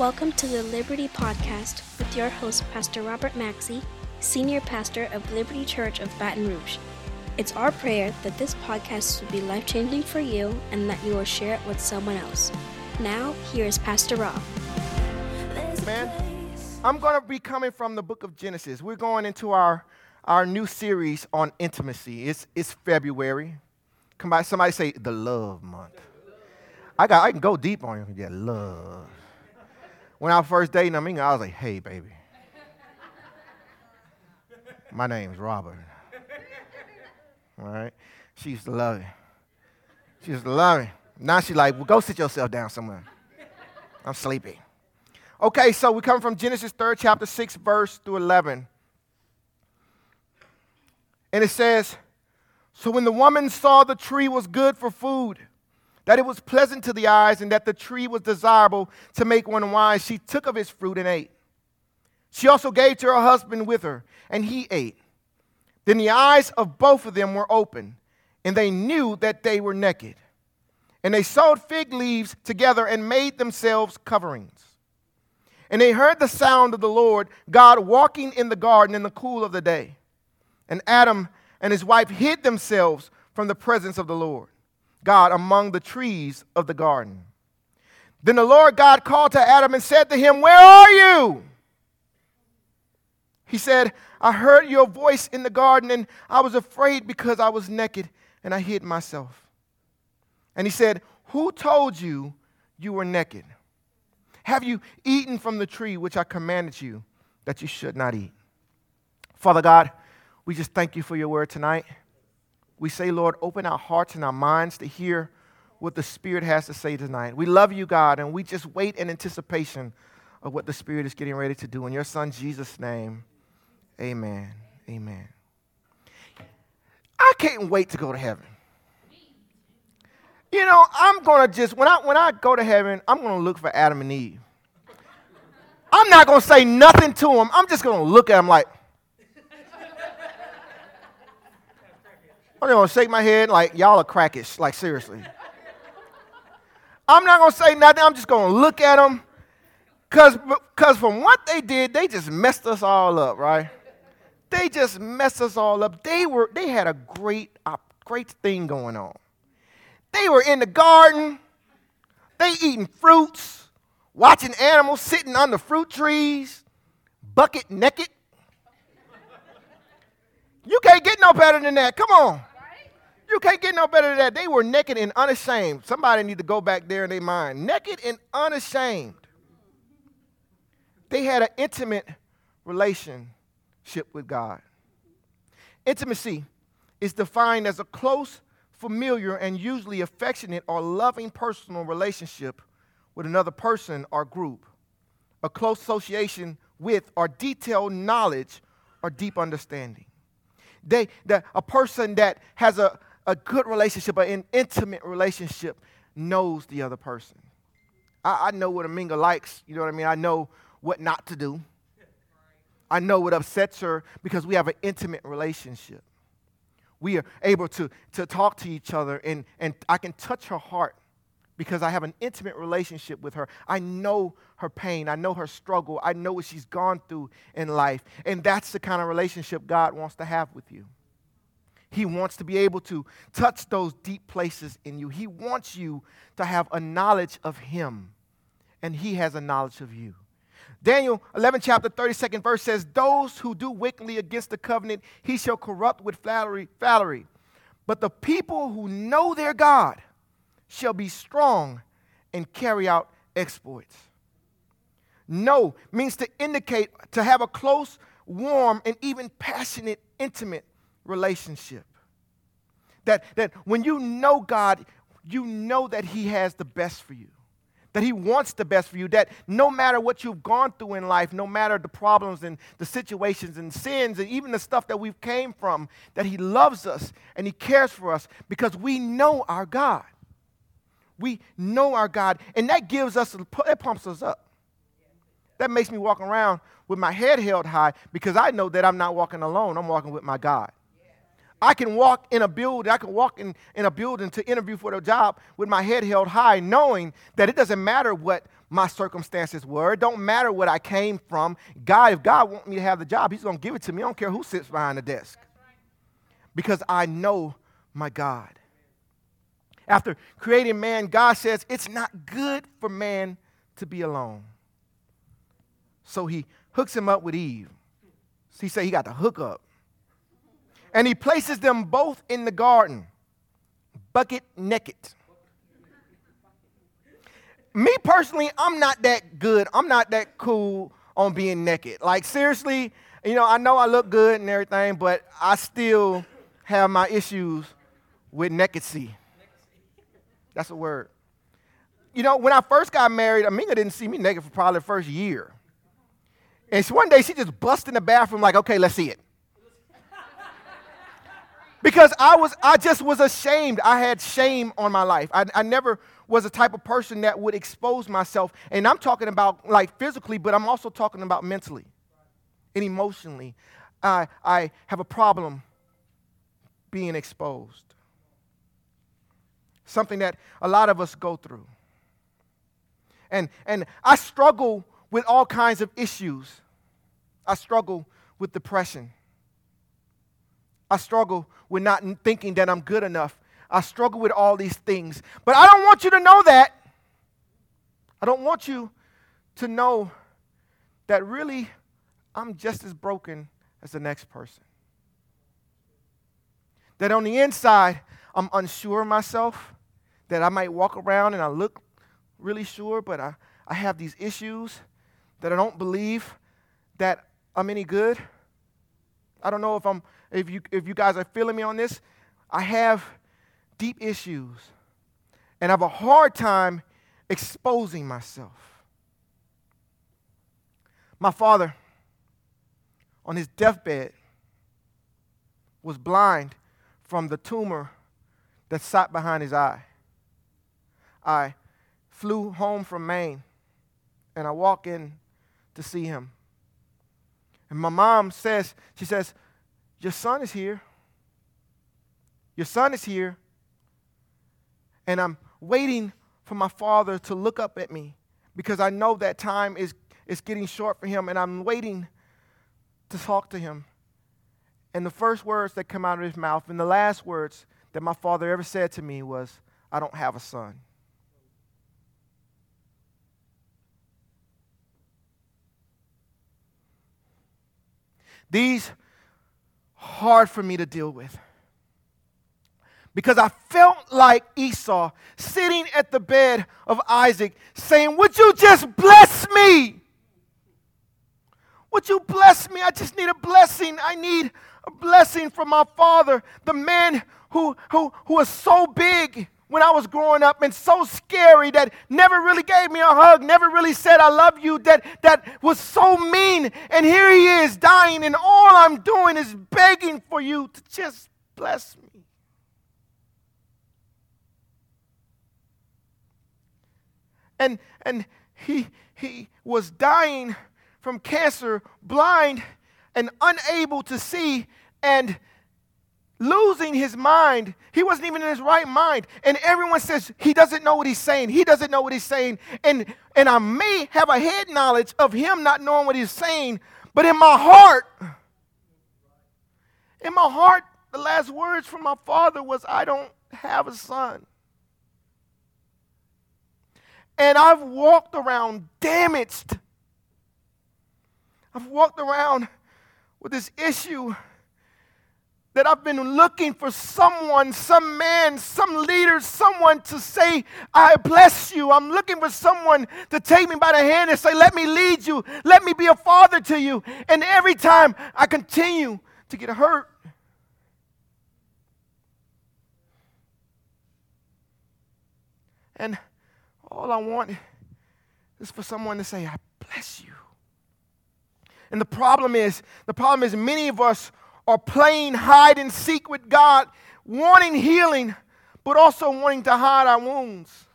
Welcome to the Liberty Podcast with your host, Pastor Robert Maxey, Senior Pastor of Liberty Church of Baton Rouge. It's our prayer that this podcast will be life changing for you and that you will share it with someone else. Now, here is Pastor Rob. Man, I'm going to be coming from the book of Genesis. We're going into our, our new series on intimacy. It's, it's February. Come by, somebody say the love month. I, got, I can go deep on you. Yeah, love. When I first dating them, I was like, hey, baby. My name's Robert. All right? She used to love it. She used to love it. Now she's like, well, go sit yourself down somewhere. I'm sleepy. Okay, so we come from Genesis 3rd chapter 6, verse through 11. And it says, So when the woman saw the tree was good for food, that it was pleasant to the eyes, and that the tree was desirable to make one wise, she took of its fruit and ate. She also gave to her husband with her, and he ate. Then the eyes of both of them were open, and they knew that they were naked. And they sewed fig leaves together and made themselves coverings. And they heard the sound of the Lord God walking in the garden in the cool of the day. And Adam and his wife hid themselves from the presence of the Lord God among the trees of the garden. Then the Lord God called to Adam and said to him, Where are you? He said, I heard your voice in the garden, and I was afraid because I was naked, and I hid myself. And he said, Who told you you were naked? Have you eaten from the tree which I commanded you that you should not eat? Father God, we just thank you for your word tonight. We say, Lord, open our hearts and our minds to hear what the Spirit has to say tonight. We love you, God, and we just wait in anticipation of what the Spirit is getting ready to do. In your Son, Jesus' name, amen. Amen. I can't wait to go to heaven. You know, I'm gonna just when I when I go to heaven, I'm gonna look for Adam and Eve. I'm not gonna say nothing to them. I'm just gonna look at them like. I'm not gonna shake my head like y'all are crackish. Like seriously. I'm not gonna say nothing. I'm just gonna look at them, cause cause from what they did, they just messed us all up, right? They just messed us all up. They were they had a great a great thing going on. They were in the garden, they eating fruits, watching animals sitting under fruit trees, bucket naked. You can't get no better than that. Come on. You can't get no better than that. They were naked and unashamed. Somebody need to go back there in their mind. Naked and unashamed. They had an intimate relationship with God. Intimacy is defined as a close familiar, and usually affectionate or loving personal relationship with another person or group, a close association with or detailed knowledge or deep understanding. They, the, a person that has a, a good relationship, an intimate relationship, knows the other person. I, I know what Aminga likes, you know what I mean? I know what not to do. I know what upsets her because we have an intimate relationship we are able to, to talk to each other, and, and I can touch her heart because I have an intimate relationship with her. I know her pain, I know her struggle, I know what she's gone through in life. And that's the kind of relationship God wants to have with you. He wants to be able to touch those deep places in you. He wants you to have a knowledge of Him, and He has a knowledge of you. Daniel 11, chapter 32nd verse says, Those who do wickedly against the covenant, he shall corrupt with flattery, flattery. But the people who know their God shall be strong and carry out exploits. Know means to indicate, to have a close, warm, and even passionate, intimate relationship. That, that when you know God, you know that He has the best for you that He wants the best for you, that no matter what you've gone through in life, no matter the problems and the situations and sins and even the stuff that we've came from, that He loves us and He cares for us because we know our God. We know our God, and that gives us, it pumps us up. That makes me walk around with my head held high because I know that I'm not walking alone, I'm walking with my God. I can walk in a building, I can walk in, in a building to interview for the job with my head held high, knowing that it doesn't matter what my circumstances were. It don't matter what I came from. God, if God wants me to have the job, He's to give it to me. I don't care who sits behind the desk. Because I know my God. After creating man, God says it's not good for man to be alone. So he hooks him up with Eve. He said he got the hook up. And he places them both in the garden, bucket naked. Me personally, I'm not that good. I'm not that cool on being naked. Like, seriously, you know, I know I look good and everything, but I still have my issues with nakedcy. That's a word. You know, when I first got married, Aminga didn't see me naked for probably the first year. And so one day she just bust in the bathroom like, okay, let's see it. Because I was, I just was ashamed. I had shame on my life. I, I never was a type of person that would expose myself. And I'm talking about like physically, but I'm also talking about mentally and emotionally. I, I have a problem being exposed something that a lot of us go through. And, and I struggle with all kinds of issues. I struggle with depression. I struggle with not thinking that I'm good enough. I struggle with all these things. But I don't want you to know that. I don't want you to know that really I'm just as broken as the next person. That on the inside, I'm unsure of myself that I might walk around and I look really sure, but I, I have these issues that I don't believe that I'm any good. I don't know if I'm if you if you guys are feeling me on this. I have deep issues and I have a hard time exposing myself. My father on his deathbed was blind from the tumor that sat behind his eye. I flew home from Maine and I walk in to see him. And my mom says, she says, Your son is here. Your son is here. And I'm waiting for my father to look up at me because I know that time is, is getting short for him and I'm waiting to talk to him. And the first words that come out of his mouth and the last words that my father ever said to me was, I don't have a son. These hard for me to deal with. Because I felt like Esau sitting at the bed of Isaac saying, Would you just bless me? Would you bless me? I just need a blessing. I need a blessing from my father, the man who, who, who was so big when I was growing up and so scary that never really gave me a hug, never really said I love you, that, that was so mean. And here he is dying, and all I'm doing is begging for you to just bless me. And, and he, he was dying from cancer, blind and unable to see, and losing his mind. He wasn't even in his right mind. And everyone says he doesn't know what he's saying. He doesn't know what he's saying. And, and I may have a head knowledge of him not knowing what he's saying, but in my heart, in my heart, the last words from my father was, I don't have a son. And I've walked around damaged. I've walked around with this issue that I've been looking for someone, some man, some leader, someone to say, I bless you. I'm looking for someone to take me by the hand and say, Let me lead you. Let me be a father to you. And every time I continue to get hurt. And all I want is for someone to say, I bless you. And the problem is, the problem is many of us are playing hide and seek with God, wanting healing, but also wanting to hide our wounds.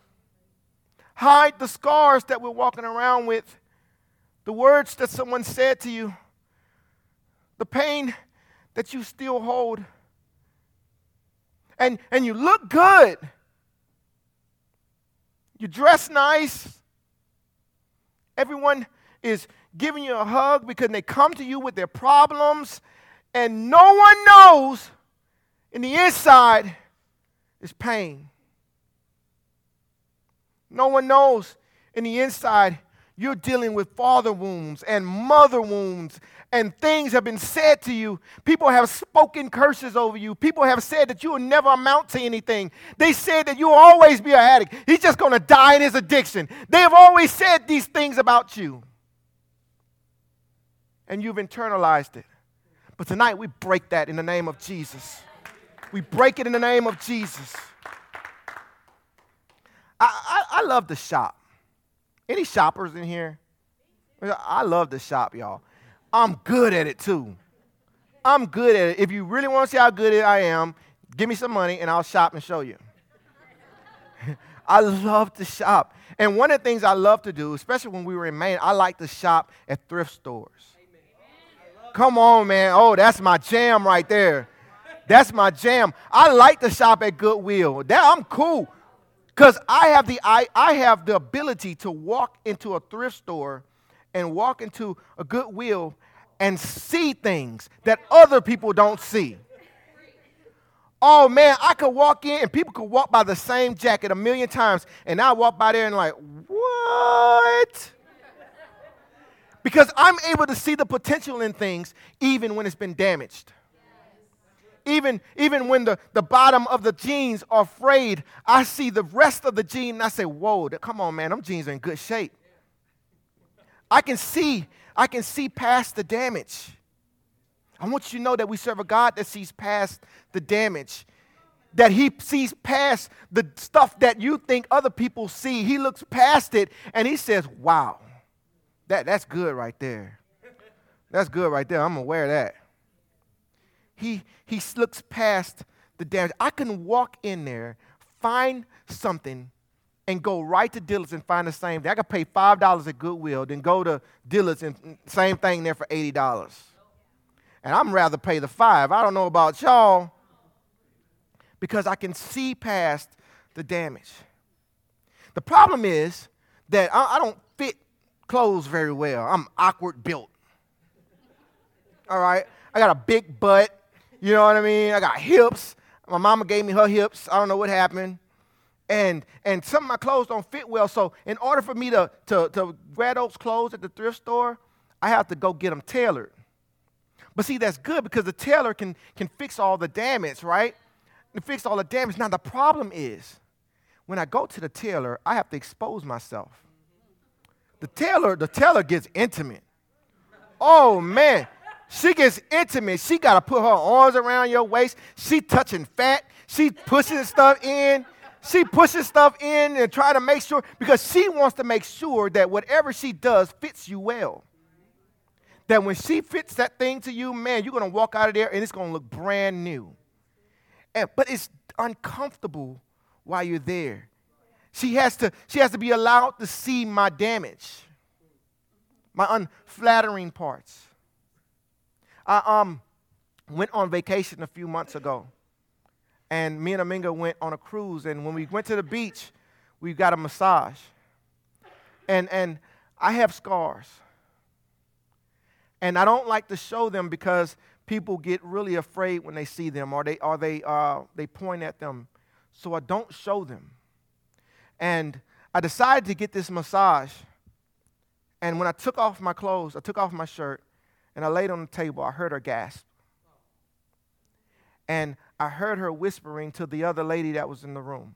Hide the scars that we're walking around with, the words that someone said to you, the pain that you still hold. And, and you look good. You dress nice. Everyone is giving you a hug because they come to you with their problems, and no one knows in the inside is pain. No one knows in the inside you're dealing with father wounds and mother wounds and things have been said to you. People have spoken curses over you. People have said that you will never amount to anything. They said that you will always be a addict. He's just going to die in his addiction. They have always said these things about you. And you've internalized it. But tonight we break that in the name of Jesus. We break it in the name of Jesus. I, I, I love to shop. Any shoppers in here? I love to shop, y'all. I'm good at it too. I'm good at it. If you really want to see how good I am, give me some money and I'll shop and show you. I love to shop. And one of the things I love to do, especially when we were in Maine, I like to shop at thrift stores. Come on, man. Oh, that's my jam right there. That's my jam. I like to shop at Goodwill. That I'm cool. Because I have the I, I have the ability to walk into a thrift store and walk into a Goodwill and see things that other people don't see. Oh man, I could walk in and people could walk by the same jacket a million times, and I walk by there and like, what? Because I'm able to see the potential in things even when it's been damaged even, even when the, the bottom of the jeans are frayed, I see the rest of the jean and I say, whoa, come on, man, them jeans are in good shape. I can see, I can see past the damage. I want you to know that we serve a God that sees past the damage. That he sees past the stuff that you think other people see. He looks past it and he says, Wow, that, that's good right there. That's good right there. I'm aware of that he, he looks past the damage. I can walk in there, find something, and go right to Dillard's and find the same thing. I could pay $5 at Goodwill, then go to Dillard's and same thing there for $80. And I'm rather pay the five. I don't know about y'all because I can see past the damage. The problem is that I, I don't fit clothes very well. I'm awkward built. All right? I got a big butt. You know what I mean? I got hips. My mama gave me her hips. I don't know what happened. And, and some of my clothes don't fit well. So, in order for me to, to, to wear those clothes at the thrift store, I have to go get them tailored. But see, that's good because the tailor can, can fix all the damage, right? And fix all the damage. Now, the problem is when I go to the tailor, I have to expose myself. The tailor, the tailor gets intimate. Oh, man. She gets intimate. She got to put her arms around your waist. She touching fat. She pushing stuff in. She pushes stuff in and try to make sure because she wants to make sure that whatever she does fits you well. That when she fits that thing to you, man, you're gonna walk out of there and it's gonna look brand new. And, but it's uncomfortable while you're there. She has to, she has to be allowed to see my damage, my unflattering parts. I um, went on vacation a few months ago, and me and Aminga went on a cruise. And when we went to the beach, we got a massage. And, and I have scars. And I don't like to show them because people get really afraid when they see them or they, or they, uh, they point at them. So I don't show them. And I decided to get this massage. And when I took off my clothes, I took off my shirt, and I laid on the table. I heard her gasp. And I heard her whispering to the other lady that was in the room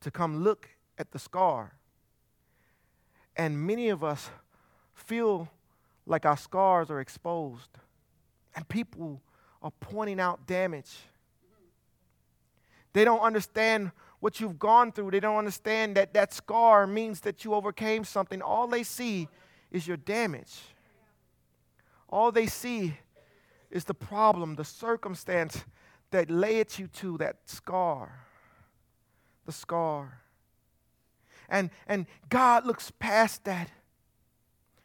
to come look at the scar. And many of us feel like our scars are exposed, and people are pointing out damage. They don't understand what you've gone through. They don't understand that that scar means that you overcame something. All they see is your damage. All they see is the problem, the circumstance that led you to that scar. The scar. And, and God looks past that.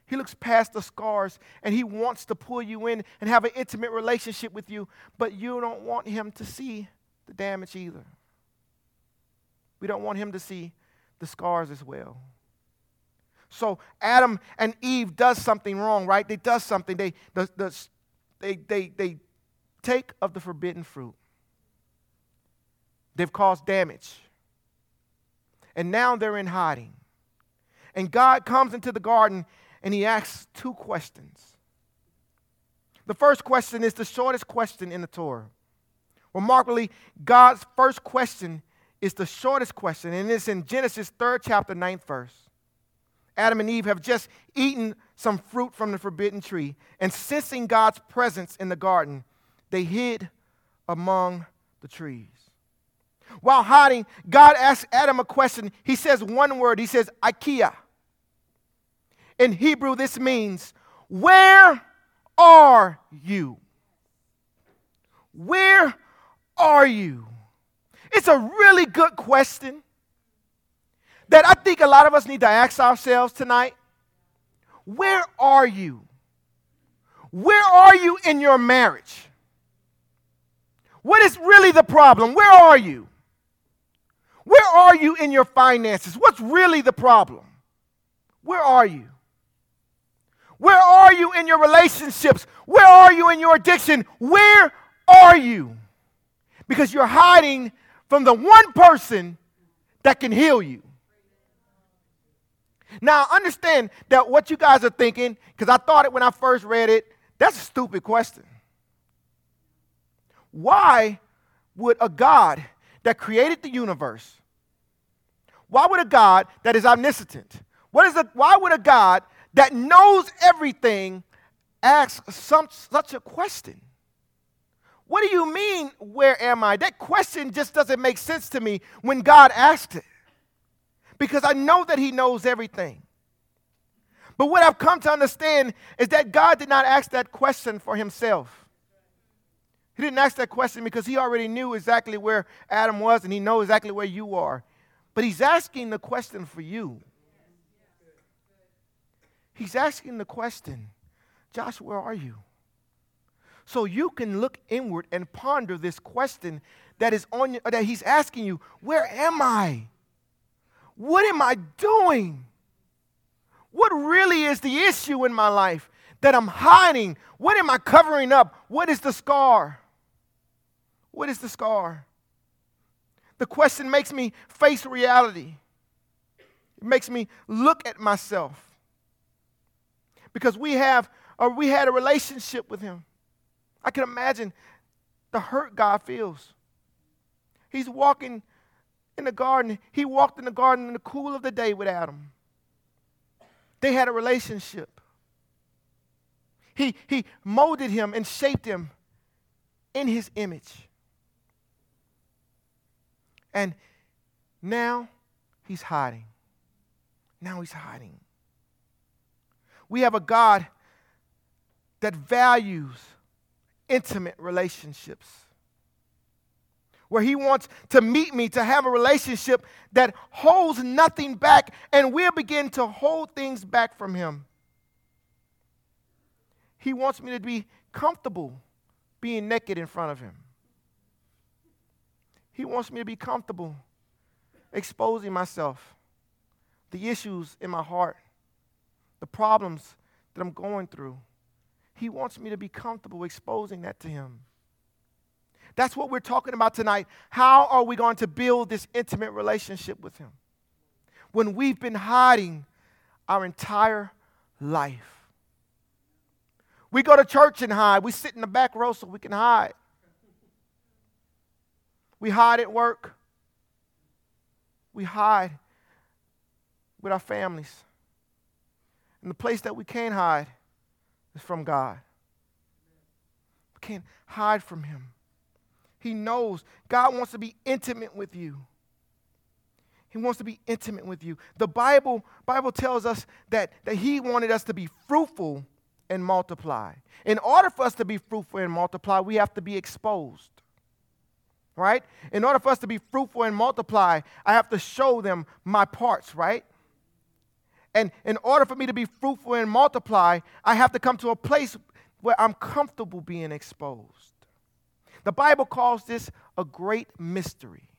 He looks past the scars and He wants to pull you in and have an intimate relationship with you, but you don't want Him to see the damage either. We don't want Him to see the scars as well. So Adam and Eve does something wrong, right? They does something. They, the, the, they, they, they take of the forbidden fruit. They've caused damage. And now they're in hiding. And God comes into the garden and he asks two questions. The first question is the shortest question in the Torah. Remarkably, God's first question is the shortest question, and it's in Genesis 3rd chapter, 9th verse. Adam and Eve have just eaten some fruit from the forbidden tree, and sensing God's presence in the garden, they hid among the trees. While hiding, God asks Adam a question. He says one word. He says, Ayeka. In Hebrew, this means, Where are you? Where are you? It's a really good question that I think a lot of us need to ask ourselves tonight. Where are you? Where are you in your marriage? What is really the problem? Where are you? Where are you in your finances? What's really the problem? Where are you? Where are you in your relationships? Where are you in your addiction? Where are you? Because you're hiding from the one person that can heal you. Now, understand that what you guys are thinking, because I thought it when I first read it, that's a stupid question. Why would a God that created the universe, why would a God that is omniscient, what is a, why would a God that knows everything ask some, such a question? What do you mean, where am I? That question just doesn't make sense to me when God asked it. Because I know that He knows everything. But what I've come to understand is that God did not ask that question for Himself. He didn't ask that question because He already knew exactly where Adam was and He knows exactly where you are. But He's asking the question for you. He's asking the question Josh, where are you? So you can look inward and ponder this question that is on that he's asking you, where am I? What am I doing? What really is the issue in my life that I'm hiding? What am I covering up? What is the scar? What is the scar? The question makes me face reality. It makes me look at myself. Because we have or we had a relationship with him. I can imagine the hurt God feels. He's walking in the garden. He walked in the garden in the cool of the day with Adam. They had a relationship. He, he molded him and shaped him in his image. And now he's hiding. Now he's hiding. We have a God that values intimate relationships. Where he wants to meet me, to have a relationship that holds nothing back, and we'll begin to hold things back from him. He wants me to be comfortable being naked in front of him. He wants me to be comfortable exposing myself, the issues in my heart, the problems that I'm going through. He wants me to be comfortable exposing that to Him. That's what we're talking about tonight. How are we going to build this intimate relationship with Him? When we've been hiding our entire life. We go to church and hide. We sit in the back row so we can hide. We hide at work. We hide with our families. And the place that we can't hide is from God. We can't hide from Him. He knows God wants to be intimate with you. He wants to be intimate with you. The Bible, Bible tells us that, that He wanted us to be fruitful and multiply. In order for us to be fruitful and multiply, we have to be exposed. Right? In order for us to be fruitful and multiply, I have to show them my parts, right? And in order for me to be fruitful and multiply, I have to come to a place where I'm comfortable being exposed. The Bible calls this a great mystery.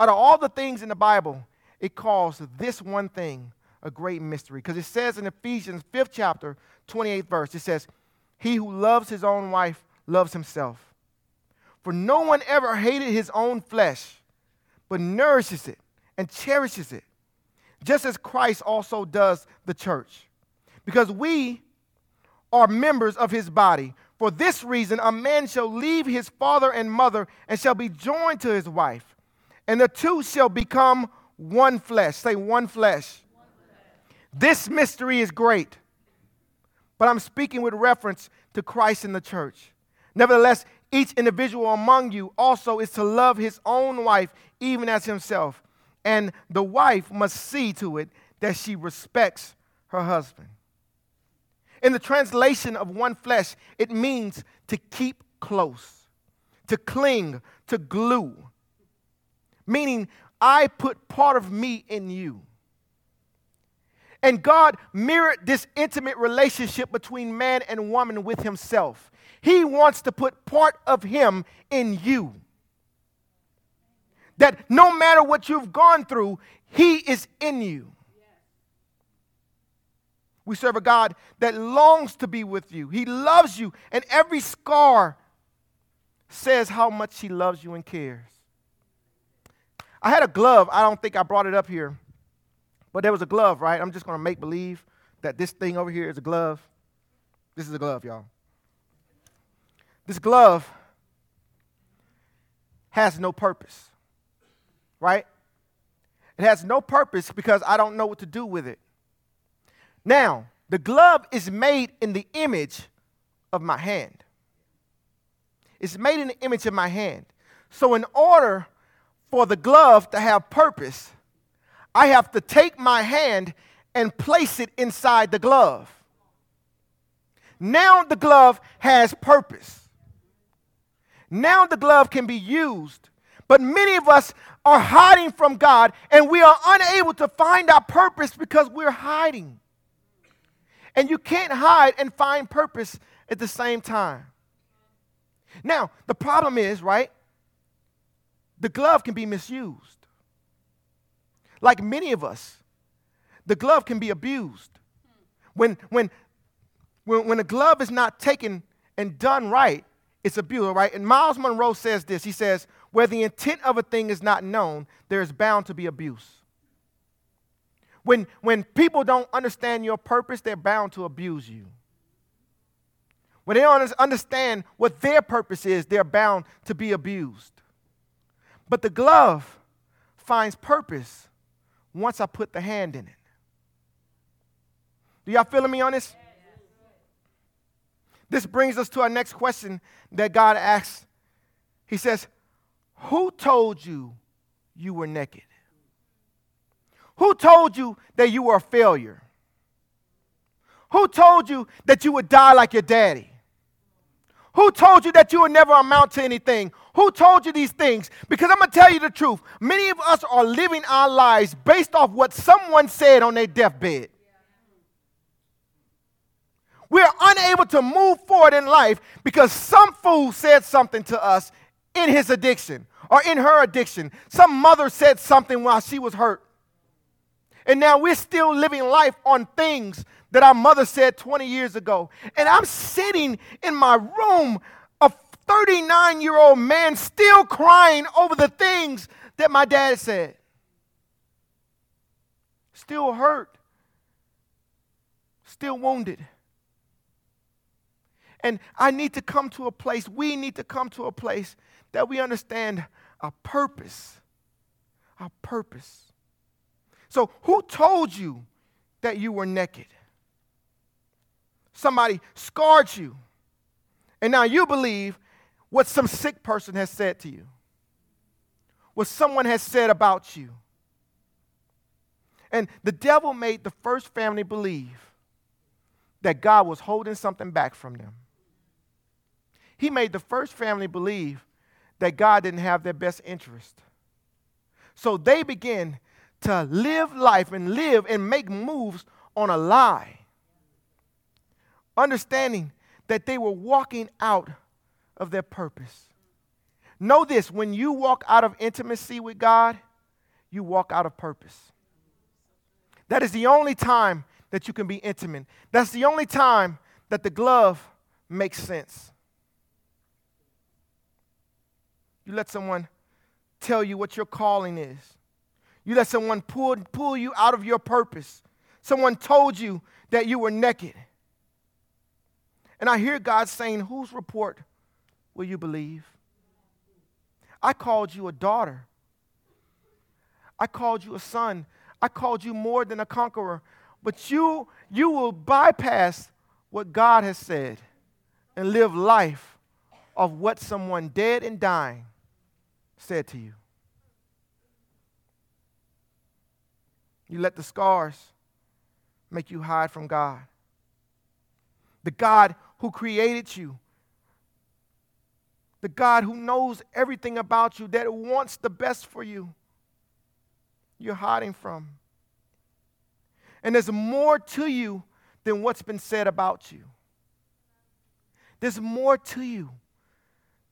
Out of all the things in the Bible, it calls this one thing a great mystery. Because it says in Ephesians 5th chapter, 28th verse, it says, He who loves his own wife loves himself. For no one ever hated his own flesh, but nourishes it and cherishes it, just as Christ also does the church. Because we are members of his body. For this reason, a man shall leave his father and mother and shall be joined to his wife, and the two shall become one flesh. Say, one flesh. This mystery is great, but I'm speaking with reference to Christ and the church. Nevertheless, each individual among you also is to love his own wife even as himself, and the wife must see to it that she respects her husband. In the translation of one flesh, it means to keep close, to cling, to glue. Meaning, I put part of me in you. And God mirrored this intimate relationship between man and woman with Himself. He wants to put part of Him in you. That no matter what you've gone through, He is in you. We serve a God that longs to be with you. He loves you, and every scar says how much He loves you and cares. I had a glove. I don't think I brought it up here, but there was a glove, right? I'm just going to make believe that this thing over here is a glove. This is a glove, y'all. This glove has no purpose, right? It has no purpose because I don't know what to do with it. Now, the glove is made in the image of my hand. It's made in the image of my hand. So, in order for the glove to have purpose, I have to take my hand and place it inside the glove. Now the glove has purpose. Now the glove can be used. But many of us are hiding from God and we are unable to find our purpose because we're hiding. And you can't hide and find purpose at the same time. Now, the problem is, right? The glove can be misused. Like many of us, the glove can be abused. When, when, when, when a glove is not taken and done right, it's abused, right? And Myles Munroe says this He says, Where the intent of a thing is not known, there is bound to be abuse. When, when people don't understand your purpose, they're bound to abuse you. When they don't understand what their purpose is, they're bound to be abused. But the glove finds purpose once I put the hand in it. Do y'all feeling me on this? This brings us to our next question that God asks. He says, Who told you you were naked? Who told you that you were a failure? Who told you that you would die like your daddy? Who told you that you would never amount to anything? Who told you these things? Because I'm going to tell you the truth. Many of us are living our lives based off what someone said on their deathbed. We're unable to move forward in life because some fool said something to us in his addiction or in her addiction. Some mother said something while she was hurt. And now we're still living life on things that our mother said 20 years ago. And I'm sitting in my room, a 39 year old man still crying over the things that my dad said. Still hurt, still wounded. And I need to come to a place, we need to come to a place that we understand our purpose. Our purpose. So, who told you that you were naked? Somebody scarred you. And now you believe what some sick person has said to you, what someone has said about you. And the devil made the first family believe that God was holding something back from them. He made the first family believe that God didn't have their best interest. So they begin to live life and live and make moves on a lie. Understanding that they were walking out of their purpose. Know this when you walk out of intimacy with God, you walk out of purpose. That is the only time that you can be intimate. That's the only time that the glove makes sense. You let someone tell you what your calling is. You let someone pull, pull you out of your purpose. Someone told you that you were naked. And I hear God saying, Whose report will you believe? I called you a daughter. I called you a son. I called you more than a conqueror. But you, you will bypass what God has said and live life of what someone dead and dying said to you. You let the scars make you hide from God. The God who created you, the God who knows everything about you, that wants the best for you, you're hiding from. And there's more to you than what's been said about you. There's more to you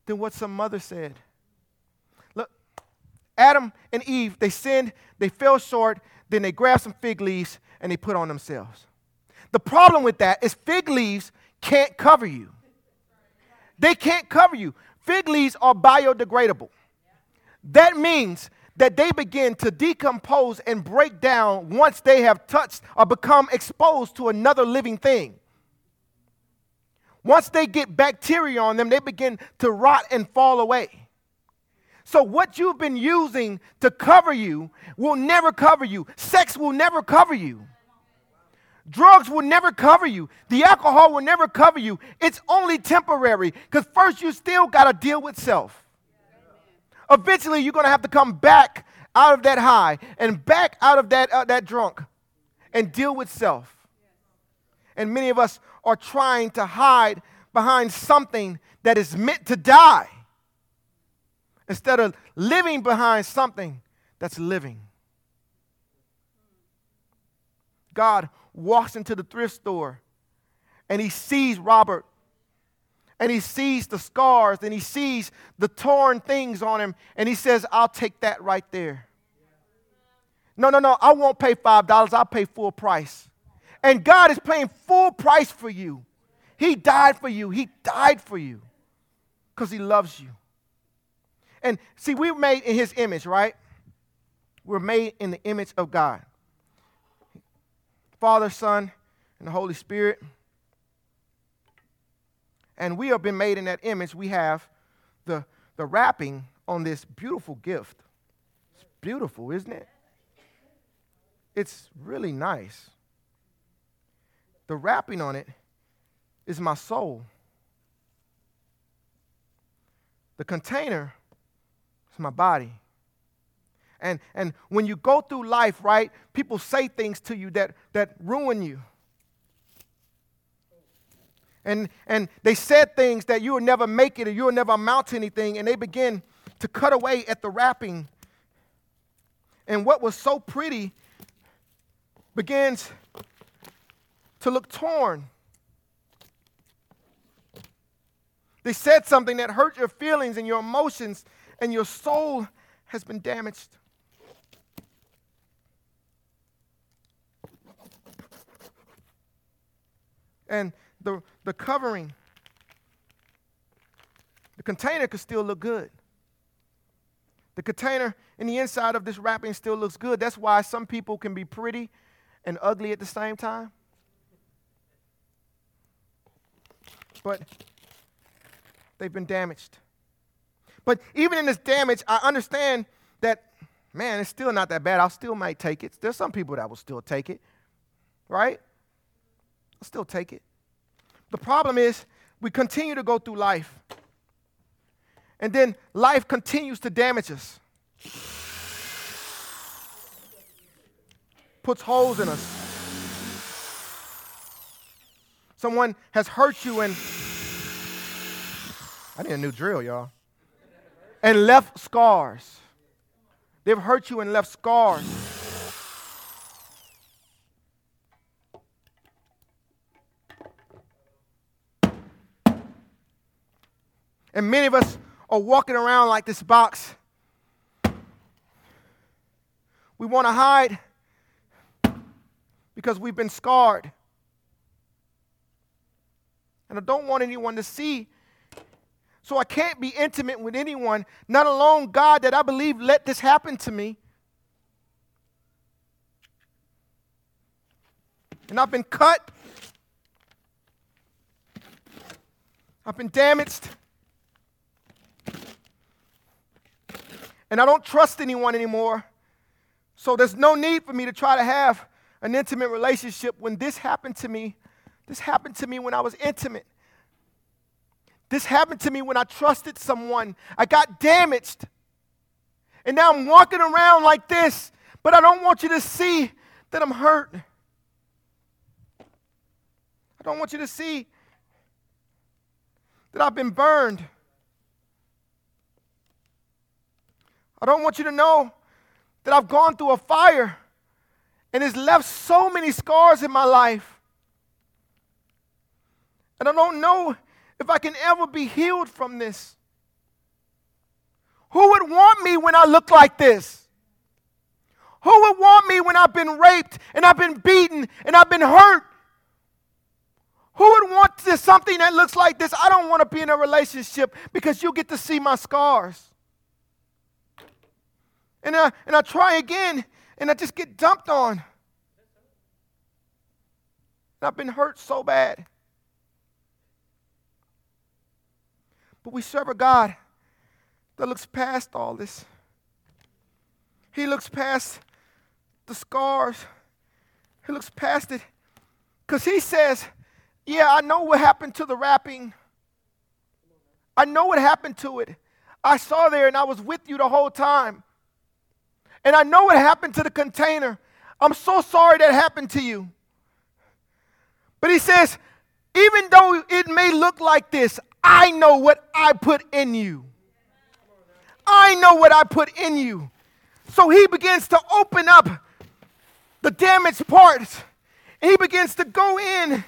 than what some mother said. Adam and Eve, they sinned, they fell short, then they grabbed some fig leaves and they put on themselves. The problem with that is fig leaves can't cover you. They can't cover you. Fig leaves are biodegradable. That means that they begin to decompose and break down once they have touched or become exposed to another living thing. Once they get bacteria on them, they begin to rot and fall away. So, what you've been using to cover you will never cover you. Sex will never cover you. Drugs will never cover you. The alcohol will never cover you. It's only temporary because first you still got to deal with self. Eventually, you're going to have to come back out of that high and back out of that, uh, that drunk and deal with self. And many of us are trying to hide behind something that is meant to die instead of living behind something that's living. God walks into the thrift store and he sees Robert and he sees the scars and he sees the torn things on him and he says, I'll take that right there. No, no, no, I won't pay $5, I'll pay full price. And God is paying full price for you. He died for you, He died for you because He loves you. And see, we're made in His image, right? We're made in the image of God. Father, Son, and the Holy Spirit and we have been made in that image. We have the, the wrapping on this beautiful gift. It's beautiful, isn't it? It's really nice. The wrapping on it is my soul. The container my body. And, and when you go through life, right, people say things to you that, that ruin you. And, and they said things that you will never make it or you will never amount to anything. And they begin to cut away at the wrapping. And what was so pretty begins to look torn. They said something that hurt your feelings and your emotions, and your soul has been damaged. And the, the covering, the container could still look good. The container in the inside of this wrapping still looks good. That's why some people can be pretty and ugly at the same time. But they've been damaged. But even in this damage, I understand that, man, it's still not that bad. I still might take it. There's some people that will still take it, right? I'll still take it. The problem is we continue to go through life, and then life continues to damage us, puts holes in us. Someone has hurt you and I need a new drill, y'all. And left scars. They've hurt you and left scars. And many of us are walking around like this box. We want to hide because we've been scarred. And I don't want anyone to see. So I can't be intimate with anyone, not alone God that I believe let this happen to me. And I've been cut. I've been damaged. And I don't trust anyone anymore. So there's no need for me to try to have an intimate relationship when this happened to me. This happened to me when I was intimate. This happened to me when I trusted someone. I got damaged. And now I'm walking around like this, but I don't want you to see that I'm hurt. I don't want you to see that I've been burned. I don't want you to know that I've gone through a fire and it's left so many scars in my life. And I don't know if I can ever be healed from this. Who would want me when I look like this? Who would want me when I've been raped and I've been beaten and I've been hurt? Who would want this, something that looks like this? I don't want to be in a relationship because you get to see my scars. And I, and I try again and I just get dumped on. I've been hurt so bad. But we serve a God that looks past all this. He looks past the scars. He looks past it. Because he says, Yeah, I know what happened to the wrapping. I know what happened to it. I saw there and I was with you the whole time. And I know what happened to the container. I'm so sorry that happened to you. But he says, even though it may look like this, I know what I put in you. I know what I put in you. So he begins to open up the damaged parts. He begins to go in.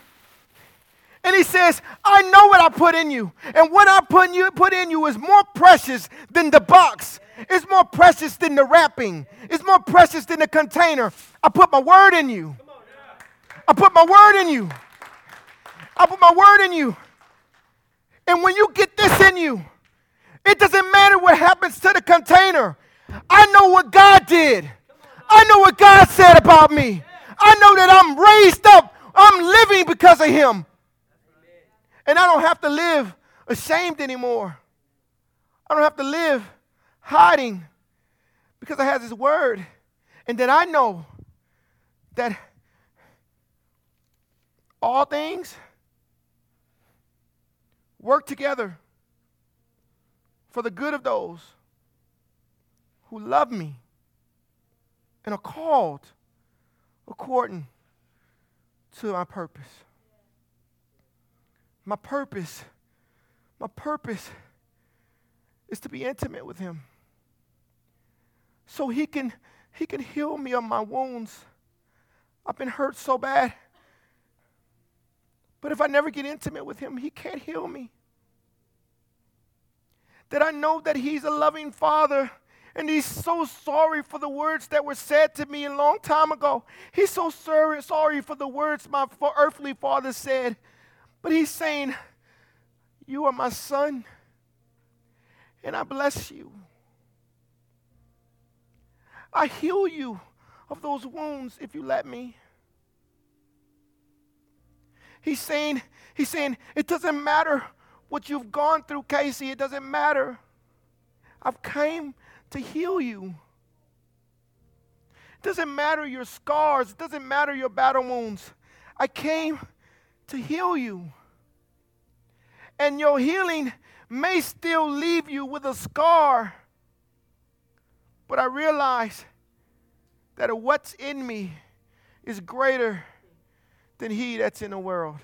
And he says, I know what I put in you. And what I put in you, put in you is more precious than the box. It's more precious than the wrapping. It's more precious than the container. I put my word in you. I put my word in you. I put my word in you. And when you get this in you, it doesn't matter what happens to the container. I know what God did. I know what God said about me. I know that I'm raised up. I'm living because of Him. And I don't have to live ashamed anymore. I don't have to live hiding because I have His Word. And then I know that all things work together for the good of those who love me and are called according to my purpose. My purpose, my purpose is to be intimate with him. So he can he can heal me of my wounds. I've been hurt so bad. But if I never get intimate with him, he can't heal me. That I know that he's a loving father and he's so sorry for the words that were said to me a long time ago. He's so sorry, sorry for the words my earthly father said. But he's saying, You are my son, and I bless you. I heal you of those wounds if you let me. He's saying, he's saying, it doesn't matter what you've gone through, Casey. It doesn't matter. I've came to heal you. It doesn't matter your scars. It doesn't matter your battle wounds. I came to heal you. And your healing may still leave you with a scar. But I realize that what's in me is greater than he that's in the world.